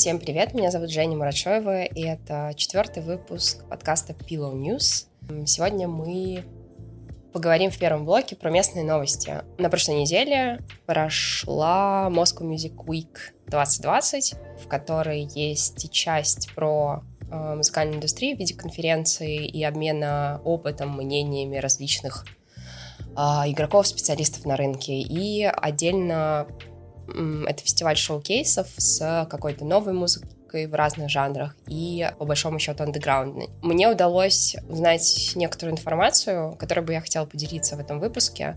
Всем привет, меня зовут Женя Мурачева, и это четвертый выпуск подкаста Pillow News. Сегодня мы поговорим в первом блоке про местные новости. На прошлой неделе прошла Moscow Music Week 2020, в которой есть часть про э, музыкальную индустрию в виде конференции и обмена опытом, мнениями различных э, игроков, специалистов на рынке, и отдельно это фестиваль шоу-кейсов с какой-то новой музыкой в разных жанрах и, по большому счету, андеграундной. Мне удалось узнать некоторую информацию, которой бы я хотела поделиться в этом выпуске.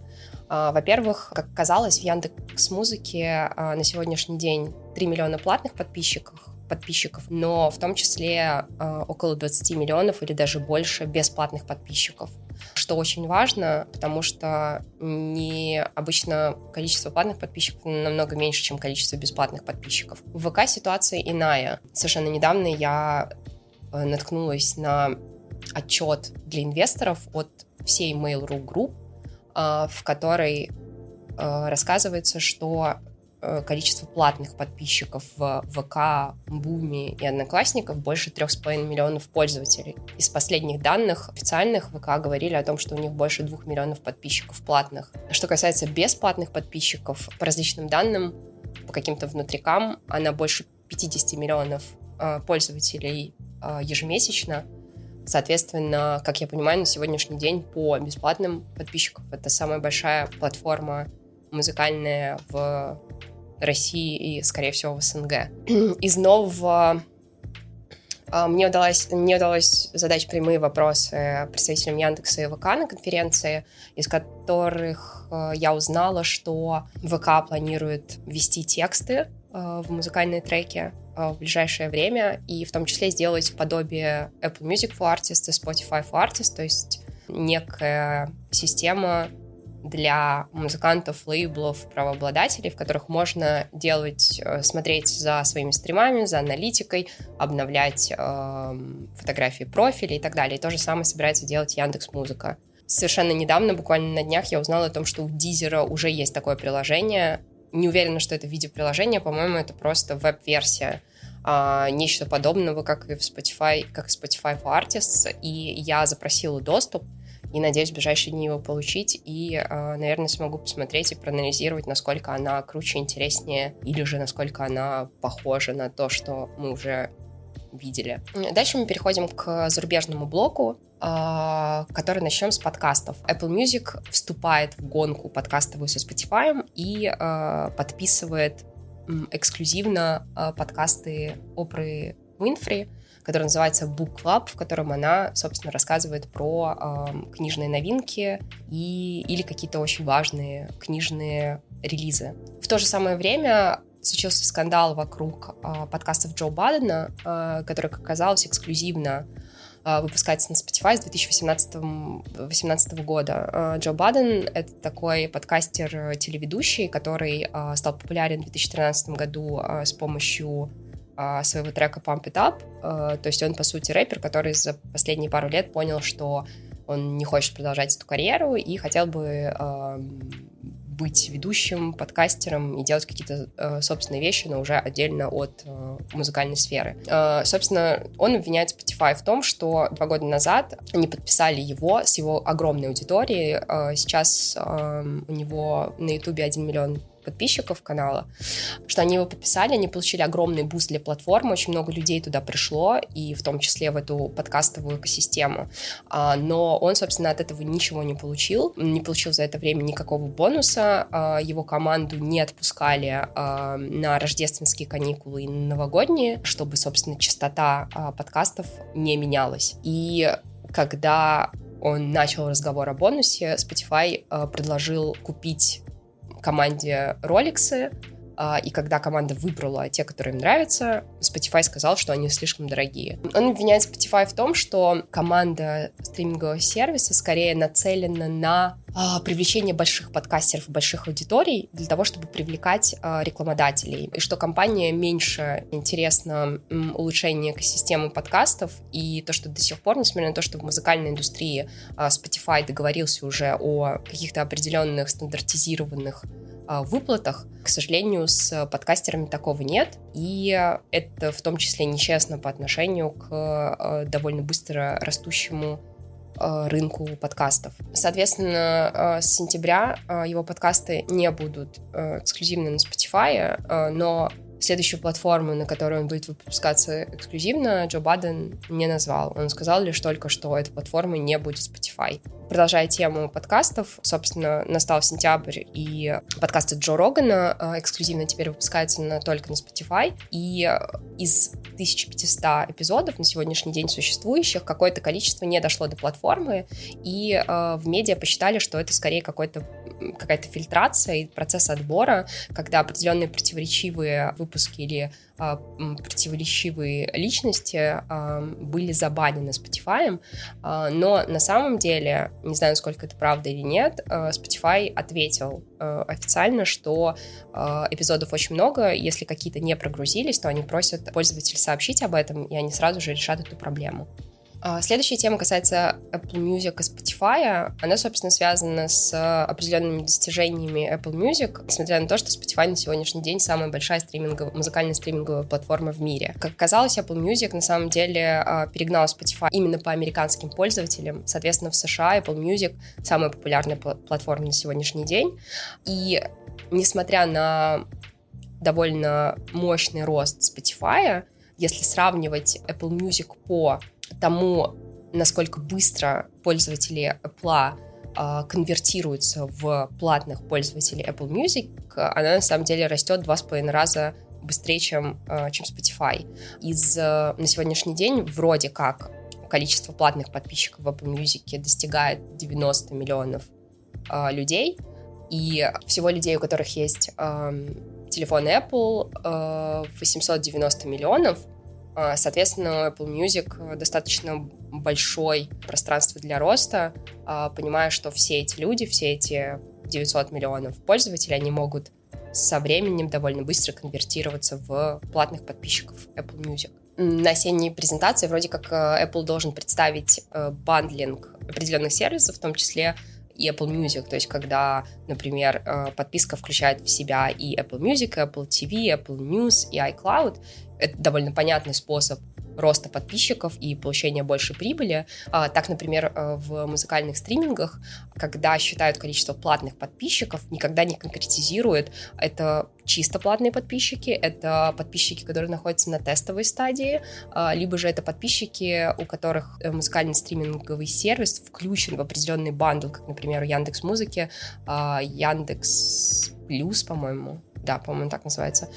А, во-первых, как оказалось, в Яндекс Музыке а, на сегодняшний день 3 миллиона платных подписчиков, подписчиков, но в том числе э, около 20 миллионов или даже больше бесплатных подписчиков. Что очень важно, потому что не обычно количество платных подписчиков намного меньше, чем количество бесплатных подписчиков. В ВК ситуация иная. Совершенно недавно я э, наткнулась на отчет для инвесторов от всей Mail.ru Group, э, в которой э, рассказывается, что количество платных подписчиков в ВК, Буме и Одноклассников больше 3,5 миллионов пользователей. Из последних данных официальных ВК говорили о том, что у них больше 2 миллионов подписчиков платных. Что касается бесплатных подписчиков, по различным данным, по каким-то внутрикам, она больше 50 миллионов э, пользователей э, ежемесячно. Соответственно, как я понимаю, на сегодняшний день по бесплатным подписчикам это самая большая платформа музыкальная в России и, скорее всего, в СНГ. Из нового а, мне удалось, мне удалось задать прямые вопросы представителям Яндекса и ВК на конференции, из которых а, я узнала, что ВК планирует ввести тексты а, в музыкальные треки в ближайшее время, и в том числе сделать подобие Apple Music for Artists и Spotify for Artists, то есть некая система для музыкантов, лейблов, правообладателей, в которых можно делать, э, смотреть за своими стримами, за аналитикой, обновлять э, фотографии профиля и так далее. И то же самое собирается делать Яндекс Музыка. Совершенно недавно, буквально на днях, я узнала о том, что у Дизера уже есть такое приложение. Не уверена, что это видеоприложение, по-моему, это просто веб-версия а, нечто подобного, как и в Spotify, как Spotify for Artists, и я запросила доступ, и надеюсь в ближайшие дни его получить, и, а, наверное, смогу посмотреть и проанализировать, насколько она круче, интереснее, или же насколько она похожа на то, что мы уже видели. Дальше мы переходим к зарубежному блоку, а, который начнем с подкастов. Apple Music вступает в гонку подкастовую со Spotify и а, подписывает эксклюзивно подкасты Опры Уинфри, который называется Book Club, в котором она, собственно, рассказывает про э, книжные новинки и, или какие-то очень важные книжные релизы. В то же самое время случился скандал вокруг э, подкастов Джо Бадена, э, который, как оказалось, эксклюзивно выпускается на Spotify с 2018 2018 года. Джо Баден — это такой подкастер-телеведущий, который стал популярен в 2013 году с помощью своего трека Pump It Up. А, то есть он, по сути, рэпер, который за последние пару лет понял, что он не хочет продолжать эту карьеру и хотел бы быть ведущим, подкастером и делать какие-то э, собственные вещи, но уже отдельно от э, музыкальной сферы. Э, собственно, он обвиняет Spotify в том, что два года назад они подписали его с его огромной аудиторией. Э, сейчас э, у него на YouTube 1 миллион подписчиков канала, что они его подписали, они получили огромный буст для платформы, очень много людей туда пришло, и в том числе в эту подкастовую экосистему. А, но он, собственно, от этого ничего не получил, не получил за это время никакого бонуса, а, его команду не отпускали а, на рождественские каникулы и новогодние, чтобы, собственно, частота подкастов не менялась. И когда он начал разговор о бонусе, Spotify предложил купить команде а, и когда команда выбрала те, которые им нравятся, Spotify сказал, что они слишком дорогие. Он обвиняет Spotify в том, что команда стримингового сервиса скорее нацелена на а, привлечение больших подкастеров, больших аудиторий для того, чтобы привлекать а, рекламодателей. И что компания меньше интересна улучшение экосистемы подкастов и то, что до сих пор, несмотря на то, что в музыкальной индустрии Spotify договорился уже о каких-то определенных стандартизированных выплатах. К сожалению, с подкастерами такого нет, и это в том числе нечестно по отношению к довольно быстро растущему рынку подкастов. Соответственно, с сентября его подкасты не будут эксклюзивны на Spotify, но Следующую платформу, на которой он будет выпускаться эксклюзивно, Джо Баден не назвал. Он сказал лишь только, что эта платформа не будет Spotify. Продолжая тему подкастов, собственно, настал сентябрь, и подкасты Джо Рогана э, эксклюзивно теперь выпускаются на, только на Spotify. И из 1500 эпизодов на сегодняшний день существующих какое-то количество не дошло до платформы, и э, в медиа посчитали, что это скорее какой-то какая-то фильтрация и процесс отбора, когда определенные противоречивые выпуски или а, противоречивые личности а, были забанены Spotify, а, но на самом деле, не знаю, сколько это правда или нет, а, Spotify ответил а, официально, что а, эпизодов очень много, если какие-то не прогрузились, то они просят пользователей сообщить об этом, и они сразу же решат эту проблему. А, следующая тема касается Apple Music и Spotify. Она, собственно, связана с определенными достижениями Apple Music, несмотря на то, что Spotify на сегодняшний день самая большая стриминговая, музыкальная стриминговая платформа в мире. Как оказалось, Apple Music на самом деле а, перегнал Spotify именно по американским пользователям. Соответственно, в США Apple Music самая популярная платформа на сегодняшний день. И несмотря на довольно мощный рост Spotify, если сравнивать Apple Music по тому, насколько быстро пользователи Apple э, конвертируются в платных пользователей Apple Music, она на самом деле растет два с половиной раза быстрее, чем, э, чем Spotify. Из, э, на сегодняшний день вроде как количество платных подписчиков в Apple Music достигает 90 миллионов э, людей, и всего людей, у которых есть э, телефон Apple, э, 890 миллионов, а, соответственно, Apple Music достаточно большое пространство для роста, а, понимая, что все эти люди, все эти 900 миллионов пользователей, они могут со временем довольно быстро конвертироваться в платных подписчиков Apple Music. На осенней презентации вроде как э, Apple должен представить э, бандлинг определенных сервисов, в том числе и Apple Music, то есть когда, например, э, подписка включает в себя и Apple Music, и Apple TV, Apple News и iCloud, это довольно понятный способ роста подписчиков и получения большей прибыли. А, так, например, э, в музыкальных стримингах, когда считают количество платных подписчиков, никогда не конкретизируют, это чисто платные подписчики, это подписчики, которые находятся на тестовой стадии, а, либо же это подписчики, у которых э, музыкальный стриминговый сервис включен в определенный бандл, как, например, Яндекс Музыки, а, Яндекс Плюс, по-моему, да, по-моему, так называется.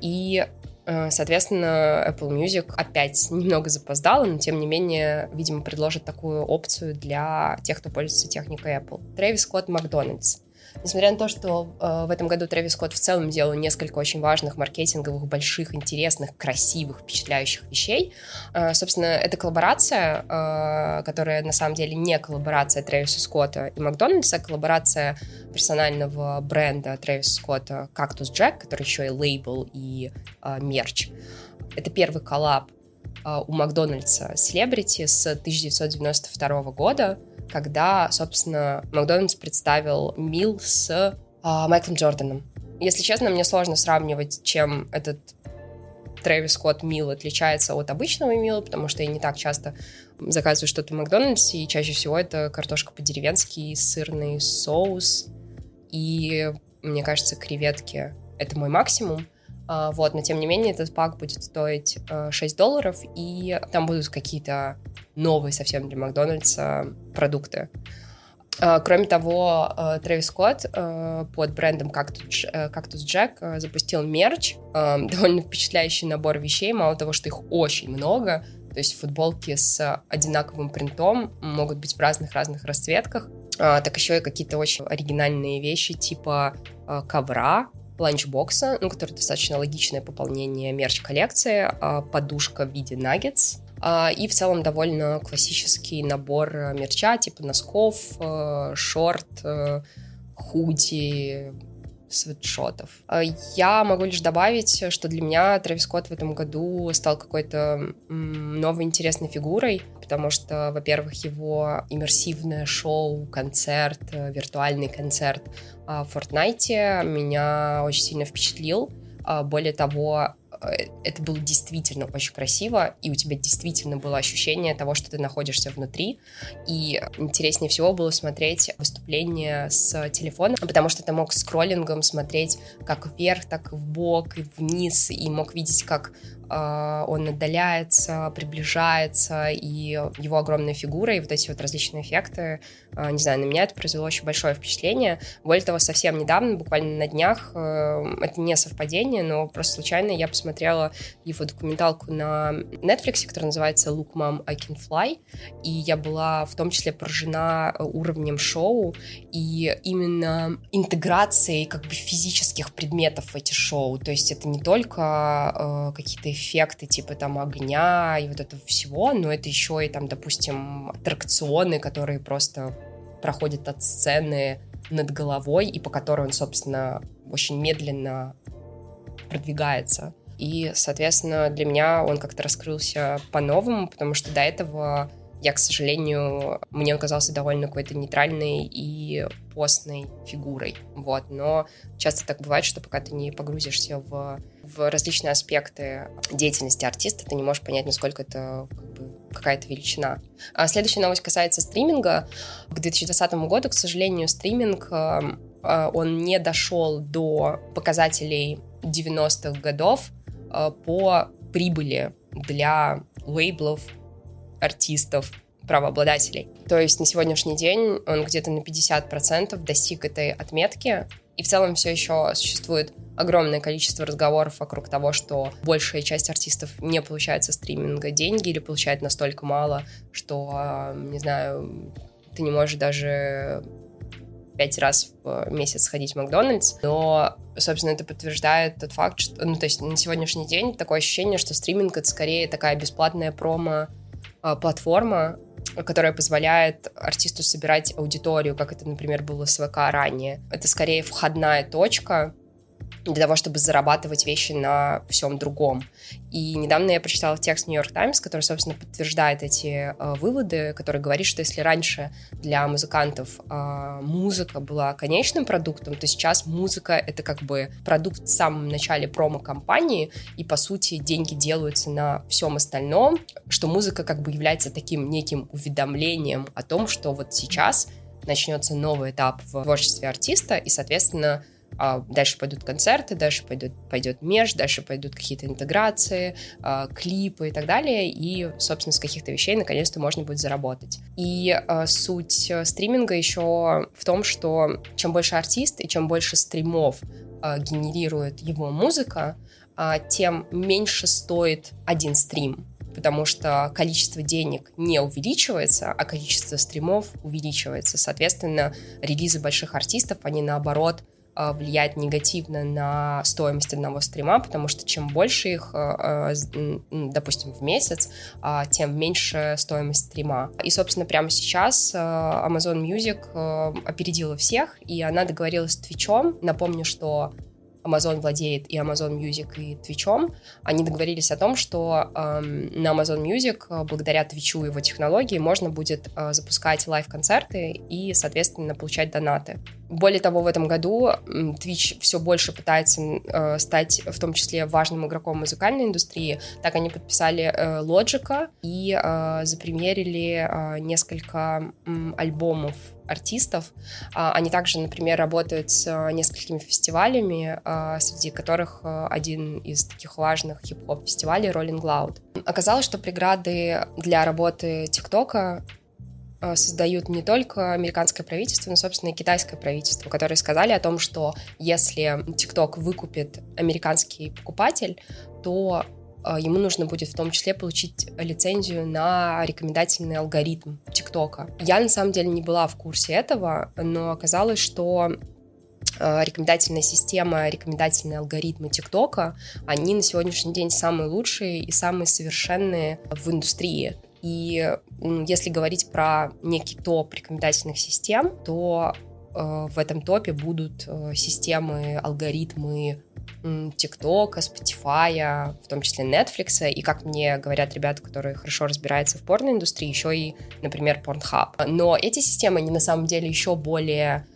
И соответственно, Apple Music опять немного запоздала, но тем не менее, видимо, предложит такую опцию для тех, кто пользуется техникой Apple. Трэвис Скотт Макдональдс. Несмотря на то, что э, в этом году Трэвис Скотт в целом делал несколько очень важных маркетинговых, больших, интересных, красивых, впечатляющих вещей, э, собственно, эта коллаборация, э, которая на самом деле не коллаборация Трэвиса Скотта и Макдональдса, а коллаборация персонального бренда Трэвиса Скотта Cactus Jack, который еще и лейбл и э, мерч. Это первый коллаб э, у Макдональдса Celebrity с 1992 года, когда, собственно, Макдональдс представил Мил с а, Майклом Джорданом. Если честно, мне сложно сравнивать, чем этот Трэвис Скотт Мил отличается от обычного Мила, потому что я не так часто заказываю что-то в Макдональдсе, и чаще всего это картошка по-деревенски, сырный соус, и, мне кажется, креветки — это мой максимум. А, вот, но тем не менее этот пак будет стоить 6 э, долларов, и там будут какие-то новые совсем для Макдональдса продукты. А, кроме того, э, Трэвис Скотт э, под брендом Cactus Jack запустил мерч, довольно впечатляющий набор вещей, мало того, что их очень много, то есть футболки с одинаковым принтом могут быть в разных-разных расцветках, а, так еще и какие-то очень оригинальные вещи типа ковра, ланчбокса, ну, который достаточно логичное пополнение мерч-коллекции, а, подушка в виде наггетс, а, и в целом довольно классический набор мерча, типа носков, э, шорт, э, худи, свитшотов. Э, я могу лишь добавить, что для меня Трэвис Скотт в этом году стал какой-то новой интересной фигурой, потому что, во-первых, его иммерсивное шоу, концерт, э, виртуальный концерт в Fortnite меня очень сильно впечатлил. Более того, это было действительно очень красиво, и у тебя действительно было ощущение того, что ты находишься внутри. И интереснее всего было смотреть выступление с телефона, потому что ты мог скроллингом смотреть как вверх, так и в бок, и вниз, и мог видеть, как э, он отдаляется, приближается, и его огромная фигура, и вот эти вот различные эффекты, э, не знаю, на меня это произвело очень большое впечатление. Более того, совсем недавно, буквально на днях, это не совпадение, но просто случайно я посмотрела смотрела его документалку на Netflix, которая называется «Look, Mom, I Can Fly», и я была в том числе поражена э, уровнем шоу и именно интеграцией как бы физических предметов в эти шоу. То есть это не только э, какие-то эффекты типа там огня и вот этого всего, но это еще и там, допустим, аттракционы, которые просто проходят от сцены над головой и по которой он, собственно, очень медленно продвигается. И, соответственно, для меня он как-то раскрылся по-новому, потому что до этого я, к сожалению, мне он казался довольно какой-то нейтральной и постной фигурой. Вот. Но часто так бывает, что пока ты не погрузишься в, в различные аспекты деятельности артиста, ты не можешь понять, насколько это как бы, какая-то величина. А следующая новость касается стриминга. К 2020 году, к сожалению, стриминг эм, э, он не дошел до показателей 90-х годов, Э, по прибыли для лейблов, артистов, правообладателей. То есть на сегодняшний день он где-то на 50% достиг этой отметки, и в целом все еще существует огромное количество разговоров вокруг того, что большая часть артистов не получает со стриминга деньги или получает настолько мало, что, э, не знаю, ты не можешь даже пять раз в месяц ходить в Макдональдс, но, собственно, это подтверждает тот факт, что, ну, то есть на сегодняшний день такое ощущение, что стриминг — это скорее такая бесплатная промо-платформа, которая позволяет артисту собирать аудиторию, как это, например, было с ВК ранее. Это скорее входная точка, для того, чтобы зарабатывать вещи на всем другом. И недавно я прочитала текст York Times, который, собственно, подтверждает эти э, выводы, который говорит, что если раньше для музыкантов э, музыка была конечным продуктом, то сейчас музыка — это как бы продукт в самом начале промо-компании, и, по сути, деньги делаются на всем остальном, что музыка как бы является таким неким уведомлением о том, что вот сейчас начнется новый этап в творчестве артиста, и, соответственно, а, дальше пойдут концерты, дальше пойдут, пойдет меж, дальше пойдут какие-то интеграции, а, клипы и так далее, и, собственно, с каких-то вещей наконец-то можно будет заработать. И а, суть э, стриминга еще в том, что чем больше артист и чем больше стримов генерирует его музыка, тем меньше стоит один стрим, потому что количество денег не увеличивается, а количество стримов увеличивается. Соответственно, релизы больших артистов, они наоборот а, влияет негативно на стоимость одного стрима, потому что чем больше их, а, а, допустим, в месяц, тем меньше стоимость стрима. И, собственно, прямо сейчас Amazon Music опередила всех, и она договорилась с Twitch. Напомню, что Amazon владеет и Amazon Music, и Twitch, они договорились о том, что э, на Amazon Music, э, благодаря Twitch и его технологии, можно будет э, запускать лайв-концерты и, соответственно, получать донаты. Более того, в этом году Twitch все больше пытается э, стать в том числе важным игроком музыкальной индустрии. Так они подписали э, Logic и э, запремьерили э, несколько э, альбомов артистов. А, они также, например, работают с э, несколькими фестивалями, э, среди которых один из таких важных хип-хоп фестивалей Rolling Loud. Оказалось, что преграды для работы ТикТока создают не только американское правительство, но, собственно, и китайское правительство, которые сказали о том, что если ТикТок выкупит американский покупатель, то а, ему нужно будет в том числе получить лицензию на рекомендательный алгоритм ТикТока. Я на самом деле не была в курсе этого, но оказалось, что а, рекомендательная система, рекомендательные алгоритмы ТикТока, они на сегодняшний день самые лучшие и самые совершенные в индустрии. И если говорить про некий топ рекомендательных систем, то в этом топе будут системы, алгоритмы ТикТока, Spotify, в том числе Netflix, и, как мне говорят ребята, которые хорошо разбираются в порноиндустрии, еще и, например, Pornhub. Но эти системы, они на самом деле еще более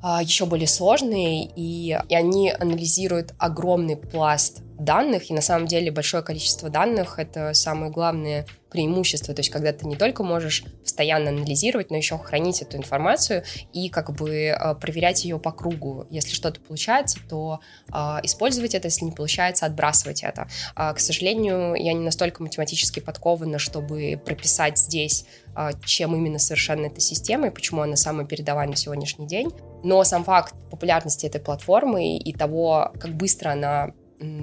а, еще более сложные, и, и они анализируют огромный пласт данных, и на самом деле большое количество данных — это самое главное преимущество, то есть когда ты не только можешь постоянно анализировать, но еще хранить эту информацию и как бы э, проверять ее по кругу. Если что-то получается, то э, использовать это, если не получается, отбрасывать это. Э, к сожалению, я не настолько математически подкована, чтобы прописать здесь, э, чем именно совершенно эта система и почему она самая передовая на сегодняшний день. Но сам факт популярности этой платформы и того, как быстро она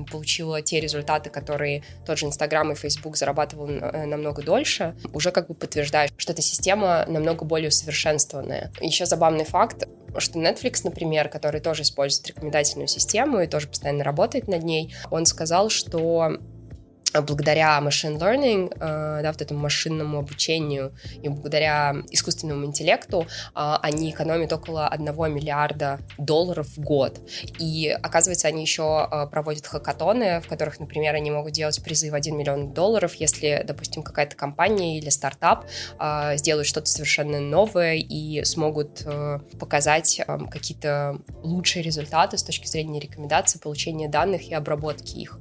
получила те результаты, которые тот же Инстаграм и Фейсбук зарабатывал э, намного дольше, уже как бы подтверждает, что эта система намного более усовершенствованная. Еще забавный факт, что Netflix, например, который тоже использует рекомендательную систему и тоже постоянно работает над ней, он сказал, что благодаря machine learning, э, да, вот этому машинному обучению и благодаря искусственному интеллекту э, они экономят около 1 миллиарда долларов в год. И, оказывается, они еще проводят хакатоны, в которых, например, они могут делать призы в 1 миллион долларов, если, допустим, какая-то компания или стартап сделают что-то совершенно новое и смогут показать какие-то лучшие результаты с точки зрения рекомендаций, получения данных и обработки их.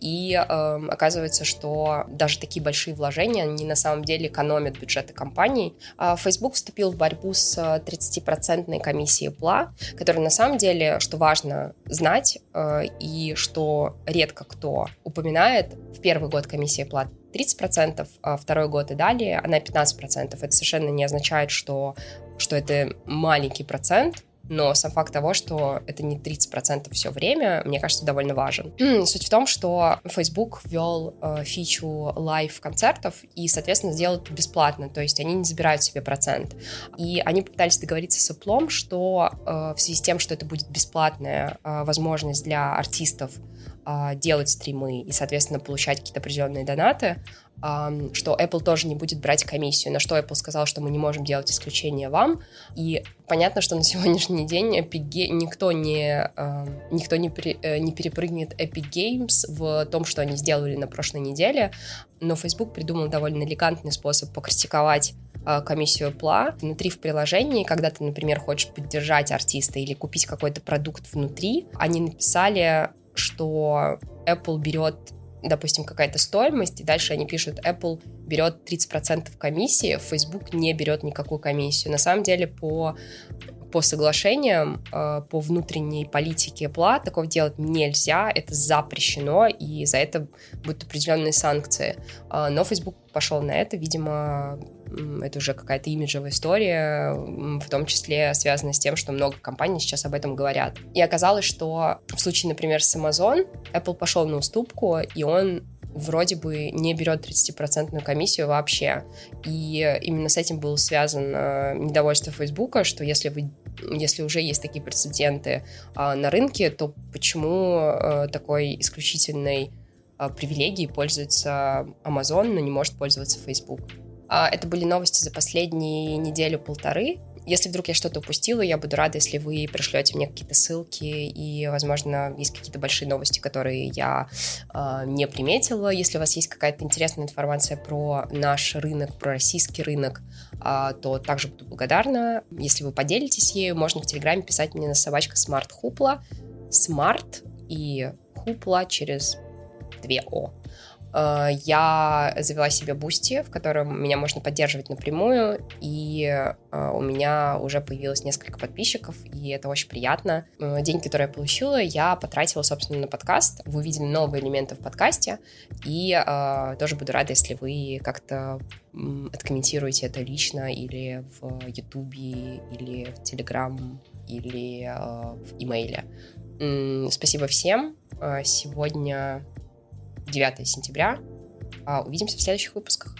И, оказывается, оказывается, что даже такие большие вложения, они на самом деле экономят бюджеты компаний. А Facebook вступил в борьбу с 30% комиссией ПЛА, которая на самом деле, что важно знать, э, и что редко кто упоминает, в первый год комиссия ПЛА 30%, а второй год и далее она 15%. Это совершенно не означает, что, что это маленький процент, но сам факт того, что это не 30% все время, мне кажется, довольно важен. Суть в том, что Facebook ввел э, фичу лайв-концертов и, соответственно, сделал это бесплатно, то есть они не забирают себе процент. И они пытались договориться с Apple, что э, в связи с тем, что это будет бесплатная э, возможность для артистов э, делать стримы и, соответственно, получать какие-то определенные донаты, что Apple тоже не будет брать комиссию, на что Apple сказал, что мы не можем делать исключение вам. И понятно, что на сегодняшний день Epic Ga- никто, не, никто не, при, э, не перепрыгнет Epic Games в том, что они сделали на прошлой неделе, но Facebook придумал довольно элегантный способ покритиковать а, комиссию Apple внутри в приложении, когда ты, например, хочешь поддержать артиста или купить какой-то продукт внутри, они написали, что Apple берет допустим, какая-то стоимость, и дальше они пишут, Apple берет 30% комиссии, Facebook не берет никакую комиссию. На самом деле, по по соглашениям, э, по внутренней политике Apple такого делать нельзя, это запрещено, и за это будут определенные санкции. А, но Facebook пошел на это, видимо, это уже какая-то имиджевая история, в том числе связанная с тем, что много компаний сейчас об этом говорят. И оказалось, что в случае, например, с Amazon, Apple пошел на уступку, и он вроде бы не берет 30% комиссию вообще. И именно с этим было связано недовольство Фейсбука, что если вы если уже есть такие прецеденты а, на рынке, то почему а, такой исключительной а, привилегией пользуется Amazon, но не может пользоваться Facebook? А, это были новости за последние неделю-полторы. Если вдруг я что-то упустила, я буду рада, если вы пришлете мне какие-то ссылки, и, возможно, есть какие-то большие новости, которые я э, не приметила. Если у вас есть какая-то интересная информация про наш рынок, про российский рынок, э, то также буду благодарна. Если вы поделитесь ею, можно в Телеграме писать мне на собачка Smart Hoopla. Smart и Hoopla через две О. Э, я завела себе Boosty, в котором меня можно поддерживать напрямую, и э, у меня уже появилось несколько подписчиков, и это очень приятно. Э, деньги, которые я получила, я потратила, собственно, на подкаст. Вы увидели новые элементы в подкасте, и тоже буду рада, если вы как-то откомментируете это лично или в Ютубе, или в Телеграм, или в имейле. Спасибо всем. Сегодня 9 сентября. А, увидимся в следующих выпусках.